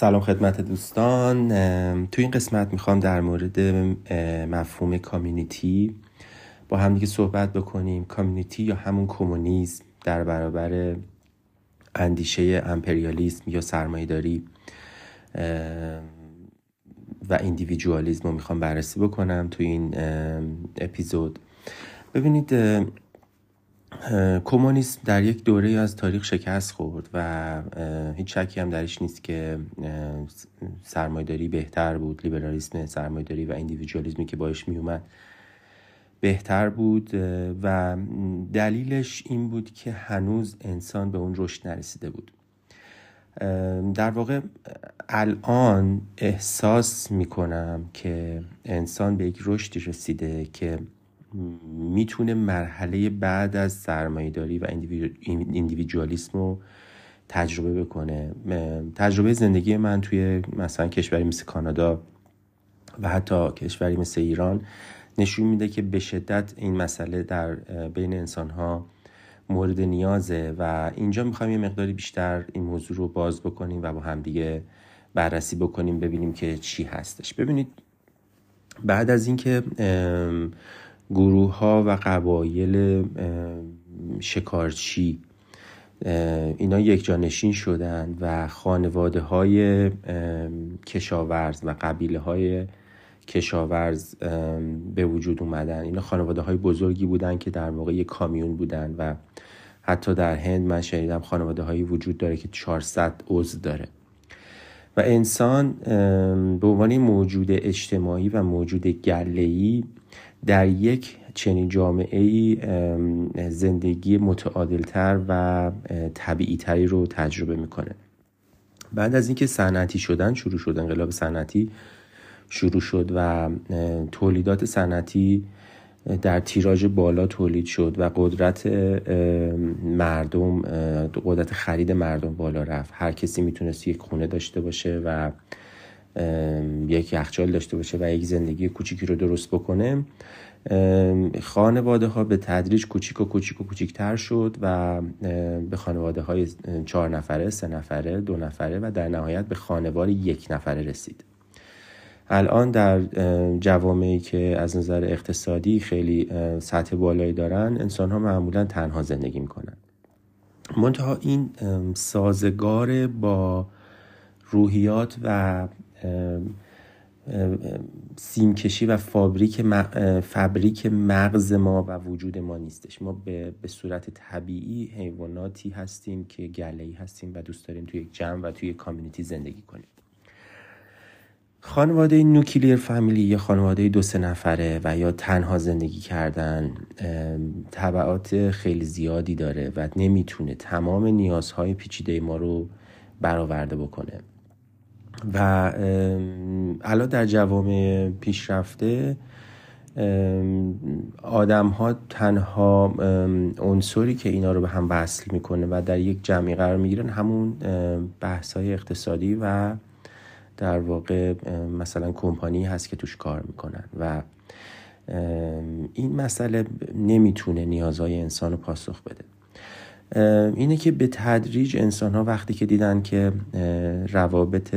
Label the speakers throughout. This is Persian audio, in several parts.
Speaker 1: سلام خدمت دوستان. تو این قسمت می‌خوام در مورد مفهوم کامیونیتی با همدیگه صحبت بکنیم. کامیونیتی یا همون کمونیسم در برابر اندیشه امپریالیسم یا سرمایهداری و ایندیویدوالیسم رو می‌خوام بررسی بکنم تو این اپیزود. ببینید کمونیسم در یک دوره از تاریخ شکست خورد و هیچ شکی هم درش نیست که سرمایداری بهتر بود لیبرالیسم سرمایداری و ایندیویدوالیسمی که باش میومد بهتر بود و دلیلش این بود که هنوز انسان به اون رشد نرسیده بود. در واقع الان احساس می‌کنم که انسان به یک رشدی رسیده که می‌تونه مرحله بعد از سرمایهداری و ایندیویدوالیسم رو تجربه بکنه. تجربه زندگی من توی مثلا کشوری مثل کانادا و حتی کشوری مثل ایران نشون میده که به شدت این مسئله در بین انسان ها مورد نیازه و اینجا می‌خوایم یه مقداری بیشتر این موضوع رو باز بکنیم و با همدیگه بررسی بکنیم ببینیم که چی هستش. ببینید بعد از اینکه گروه ها و قبایل شکارچی. اینا یک جانشین شدن و خانواده های کشاورز و قبیله های کشاورز به وجود اومدن. اینا خانواده های بزرگی بودن که در واقع یک کامیون بودن و حتی در هند من شنیدم خانواده هایی وجود داره که 400 عضو داره. و انسان به عنوان موجود اجتماعی و موجود گله‌ای در یک چنین جامعه ای زندگی متعادلتر و طبیعی تری رو تجربه می‌کنه. بعد از اینکه صنعتی شدن شروع شد انقلاب صنعتی شروع شد و تولیدات صنعتی در تیراژ بالا تولید شد و قدرت مردم قدرت خرید مردم بالا رفت. هر کسی می‌تونست یک خونه داشته باشه و یک یخچال داشته باشه و یک زندگی کوچیکی رو درست بکنه. خانواده ها به تدریج کوچیک و کوچیک و کوچیکتر شد و به خانواده های چهار نفره، سه نفره، دو نفره و در نهایت به خانوار یک نفره رسید. الان در جوامعی که از نظر اقتصادی خیلی سطح بالایی دارن انسان ها معمولا تنها زندگی می‌کنن. منتها این سازگار با روحیات و سیمکشی و فابریک فبریک مغز ما و وجود ما نیستش. ما به, به صورت طبیعی حیواناتی هستیم که گله هستیم و دوست داریم توی یک جمع و توی یک کامیونیتی زندگی کنیم. خانواده نوکلیر فامیلی یا خانواده دو سه نفره و یا تنها زندگی کردن طبعات خیلی زیادی داره و نمی‌تونه تمام نیازهای پیچیده ما رو برآورده بکنه. و الان در جوامع پیشرفته آدم ها تنها عنصری که اینا رو به هم وصل می‌کنه و در یک جمعی قرار می‌گیرن همون بحث های اقتصادی و در واقع مثلا کمپانی هست که توش کار می‌کنن و این مسئله نمی‌تونه نیازهای انسان رو پاسخ بده. اینه که به تدریج انسان ها وقتی که دیدن که روابط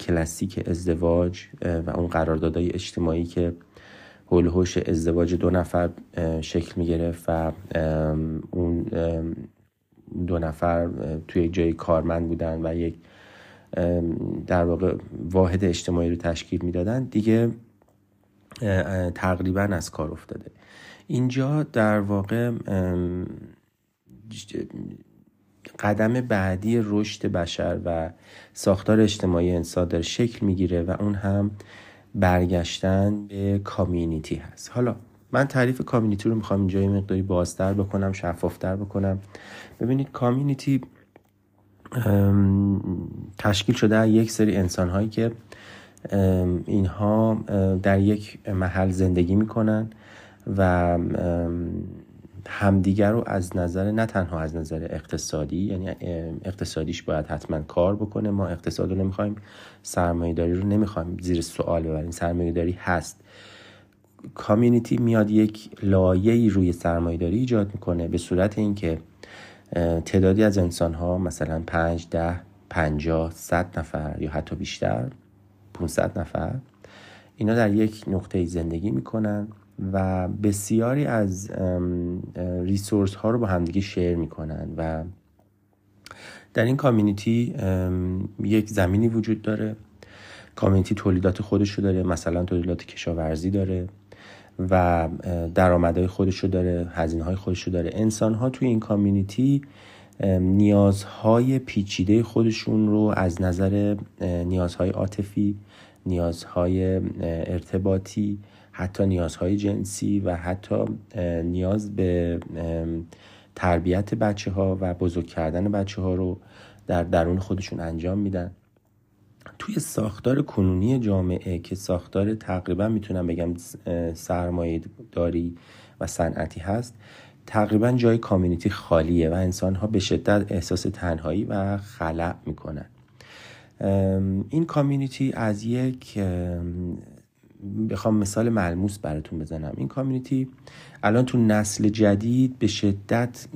Speaker 1: کلاسیک ازدواج و اون قراردادهای اجتماعی که هلوهوش ازدواج دو نفر شکل می گرفت و اون دو نفر توی جای کارمند بودن و یک در واقع واحد اجتماعی رو تشکیل می‌دادن. دیگه تقریبا از کار افتاده. اینجا در واقع قدم بعدی رشد بشر و ساختار اجتماعی انسان در شکل می‌گیره و اون هم برگشتن به کامیونیتی هست. حالا من تعریف کامیونیتی رو می‌خوام اینجا یه مقداری بازتر بکنم شفافتر بکنم. ببینید کامیونیتی تشکیل شده یک سری انسان هایی که اینها در یک محل زندگی می‌کنن و همدیگر رو از نظر نه تنها از نظر اقتصادی یعنی اقتصادیش باید حتما کار بکنه. ما اقتصاد رو نمی‌خوایم سرمایه داری رو نمی‌خوایم زیر سوال ببریم. سرمایه داری هست. کامیونیتی میاد یک لایه‌ای روی سرمایه داری ایجاد می‌کنه به صورت اینکه تعدادی از انسان ها مثلا 5 ده پنجاه صد نفر یا حتی بیشتر 500 نفر اینا در یک نقطه زندگی می‌کنن و بسیاری از ریسورس ها رو با همدیگه شیر می‌کنن و در این کامیونیتی یک زمینی وجود داره. کامیونیتی تولیدات خودش رو داره مثلا تولیدات کشاورزی داره. و درآمدهای خودش رو داره هزینه های خودش رو داره. انسان ها توی این کامیونیتی نیازهای پیچیده خودشون رو از نظر نیازهای عاطفی نیازهای ارتباطی حتی نیازهای جنسی و حتی نیاز به تربیت بچه ها و بزرگ کردن بچه ها رو در درون خودشون انجام میدن. توی ساختار کنونی جامعه که ساختار تقریبا می‌تونم بگم سرمایه داری و صنعتی هست تقریبا جای کامیونیتی خالیه و انسان ها به شدت احساس تنهایی و خلع می‌کنن. این کامیونیتی از یک بخوام مثال ملموس براتون بزنم. این کامیونیتی الان تو نسل جدید به شدت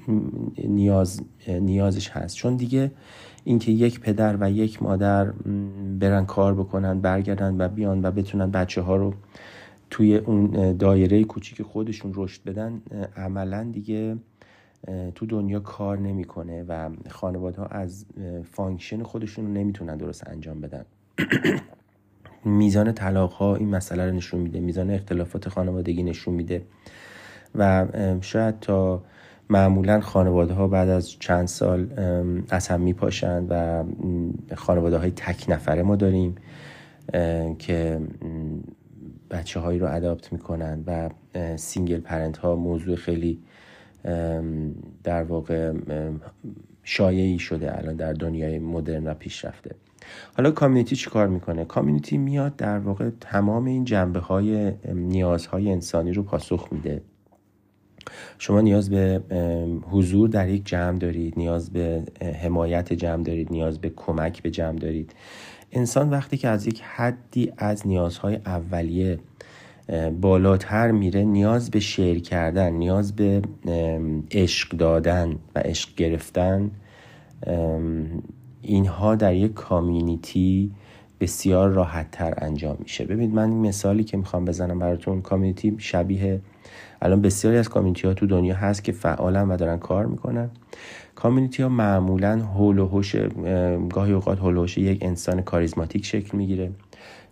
Speaker 1: نیاز نیازش هست. چون دیگه اینکه یک پدر و یک مادر برن کار بکنن برگردن و بیان و بتونن بچه ها رو توی اون دایره کوچیک خودشون رشد بدن عملا دیگه تو دنیا کار نمی‌کنه و خانواده ها از function خودشون رو نمی‌تونن درست انجام بدن. میزان طلاق ها این مسئله رو نشون میده میزان اختلافات خانوادگی نشون میده و شاید تا معمولا خانواده ها بعد از چند سال از هم میپاشند و خانواده های تک نفره ما داریم که بچه هایی رو adopt می‌کنن و single parent ها موضوع خیلی در واقع شایعی شده الان در دنیای مدرن و پیشرفته. حالا community چی کار می‌کنه؟ community میاد در واقع تمام این جنبه های نیازهای انسانی رو پاسخ میده. شما نیاز به حضور در یک جمع دارید نیاز به حمایت جمع دارید نیاز به کمک به جمع دارید. انسان وقتی که از یک حدی از نیازهای اولیه بالاتر میره نیاز به شیر کردن نیاز به عشق دادن و عشق گرفتن اینها در یک کامیونیتی بسیار راحت تر انجام میشه. ببینید من این مثالی که می‌خوام بزنم براتون کامیونیتی شبیه الان بسیاری از کامیونیتی ها تو دنیا هست که فعالن و دارن کار می‌کنن. کامیونیتی ها معمولا هول و هوش گاهی اوقات هول و یک انسان کاریزماتیک شکل می‌گیره.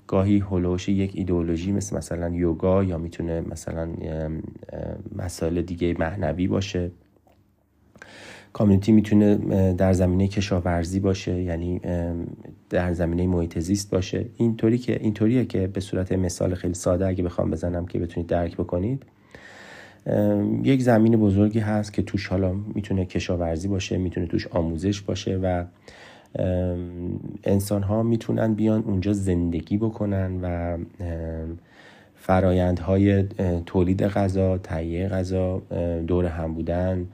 Speaker 1: گاهی هولوش یک ایدئولوژی مثل مثلا یوگا یا می‌تونه مثلا مسائل دیگه معنوی باشه. کامیونیتی می‌تونه در زمینه کشاورزی باشه یعنی در زمینه محیط زیست باشه. اینطوری که اینطوریه که به صورت مثال خیلی ساده اگه بخوام بزنم که بتونید درک بکنید. یک زمین بزرگی هست که توش حالا می‌تونه کشاورزی باشه می‌تونه توش آموزش باشه و انسان ها می‌تونن بیان اونجا زندگی بکنن و فرایندهای تولید غذا تهیه غذا دور هم بودن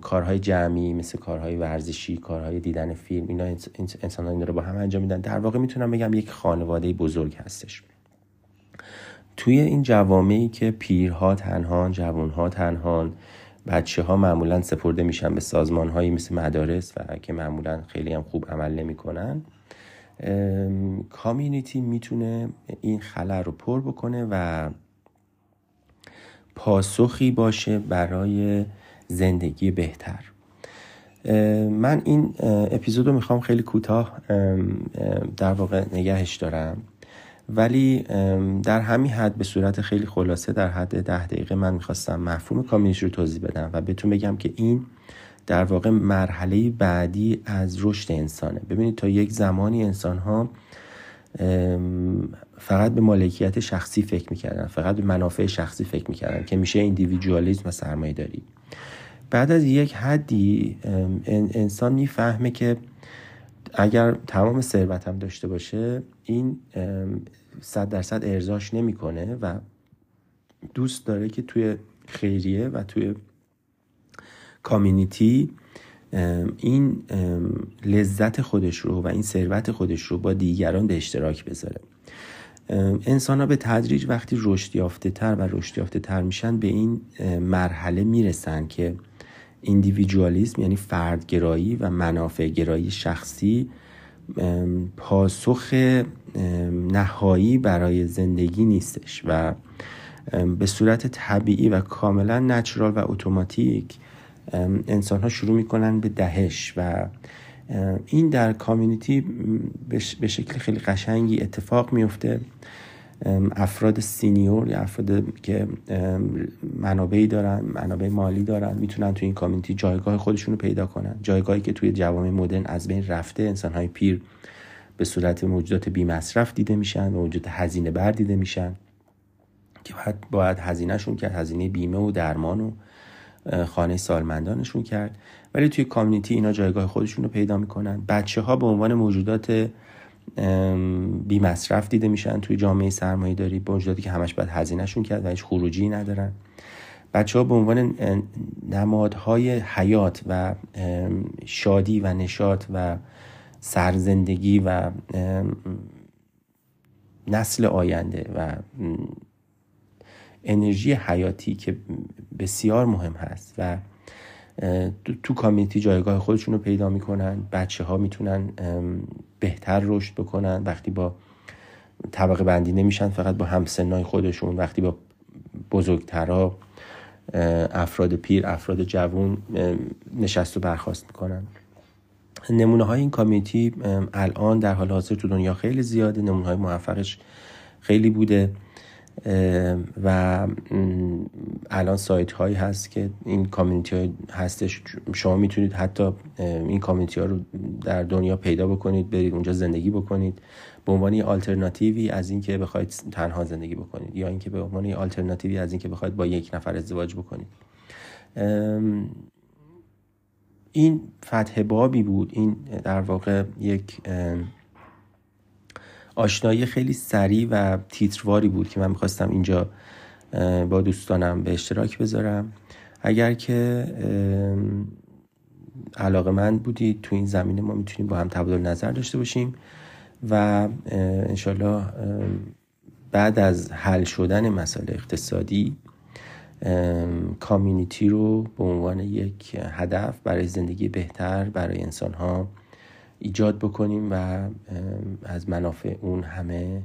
Speaker 1: کارهای جمعی مثل کارهای ورزشی کارهای دیدن فیلم اینا انسان ها این رو با هم انجام میدن. در واقع می‌تونم بگم یک خانواده بزرگ هستش. توی این جوامعی که پیرها تنهان جوانها تنهان بچه ها معمولا سپرده میشن به سازمان هایی مثل مدارس و که معمولا خیلی هم خوب عمل نمی‌کنن کامیونیتی می‌تونه این خلا رو پر بکنه و پاسخی باشه برای زندگی بهتر. من این اپیزود رو می‌خوام خیلی کوتاه در واقع نگهش دارم. ولی در همین حد به صورت خیلی خلاصه در حد ده دقیقه من می‌خواستم مفهوم کامیونیتی رو توضیح بدم و بهتون بگم که این در واقع مرحله بعدی از رشد انسانه. ببینید تا یک زمانی انسان ها فقط به مالکیت شخصی فکر می‌کردن فقط به منافع شخصی فکر می‌کردن که میشه ایندیویدوالیسم و سرمایه داری بعد از یک حدی انسان می‌فهمه که اگر تمام ثروتم داشته باشه این صد درصد ارزاش نمی‌کنه و دوست داره که توی خیریه و توی کامیونیتی این لذت خودش رو و این ثروت خودش رو با دیگران به اشتراک بذاره. انسان ها به تدریج وقتی رشد یافته تر و رشد یافته تر میشن به این مرحله می‌رسن که ایندیویدوالیسم یعنی فردگرایی و منافع گرایی شخصی پاسخ نهایی برای زندگی نیستش و به صورت طبیعی و کاملا نچرال و اتوماتیک انسان ها شروع می‌کنن به دهش و این در کامیونیتی به شکل خیلی قشنگی اتفاق میفته افراد سینیور یا افراد که منابعی دارن منابع مالی دارن می‌تونن توی این کامیونیتی جایگاه خودشون رو پیدا کنن. جایگاهی که توی جوامع مدرن از بین رفته انسان های پیر به صورت موجودات بی مصرف دیده میشن و موجودات هزینه بر دیده میشن که باید, باید هزینهشون کرد هزینه بیمه و درمان و خانه سالمندانشون کرد. ولی توی کامیونیتی اینا جایگاه خودشون رو پیدا می‌کنن. بچه ها به عنوان موجودات بی مصرف دیده میشن توی جامعه سرمایه داری. موجوداتی که همش باید هزینهشون کرد و هیچ خروجی ندارن. بچه ها به عنوان نمادهای حیات و شادی و نشاط و سرزندگی و نسل آینده و انرژی حیاتی که بسیار مهم هست و تو کامیونیتی جایگاه خودشون رو پیدا می‌کنن بچه ها می‌تونن بهتر رشد بکنن. وقتی با طبقه بندی نمیشن فقط با همسنای خودشون. وقتی با بزرگترها افراد پیر افراد جوون نشست و برخواست می‌کنن. نمونه های این کامیونیتی الان در حال حاضر تو دنیا خیلی زیاده. نمونه های موفقش خیلی بوده. و الان سایت هایی هست که این کامیونیتی هستش. شما می‌تونید حتی این کامیونیتی ها رو در دنیا پیدا بکنید برید اونجا زندگی بکنید. به عنوان آلترناتیوی از اینکه بخواید تنها زندگی بکنید یا اینکه به عنوان آلترناتیوی از اینکه بخواید با یک نفر ازدواج بکنید. این فتح بابی بود. این در واقع یک آشنایی خیلی سریع و تیترواری بود که من می‌خواستم اینجا با دوستانم به اشتراک بذارم. اگر که علاقه من بودید تو این زمینه ما می‌تونیم با هم تبادل نظر داشته باشیم و انشالله بعد از حل شدن مسائل اقتصادی کامیونیتی رو به عنوان یک هدف برای زندگی بهتر برای انسان ها ایجاد بکنیم و از منافع اون همه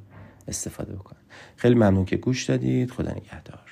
Speaker 1: استفاده بکنیم. خیلی ممنون که گوش دادید. خدا نگهدار.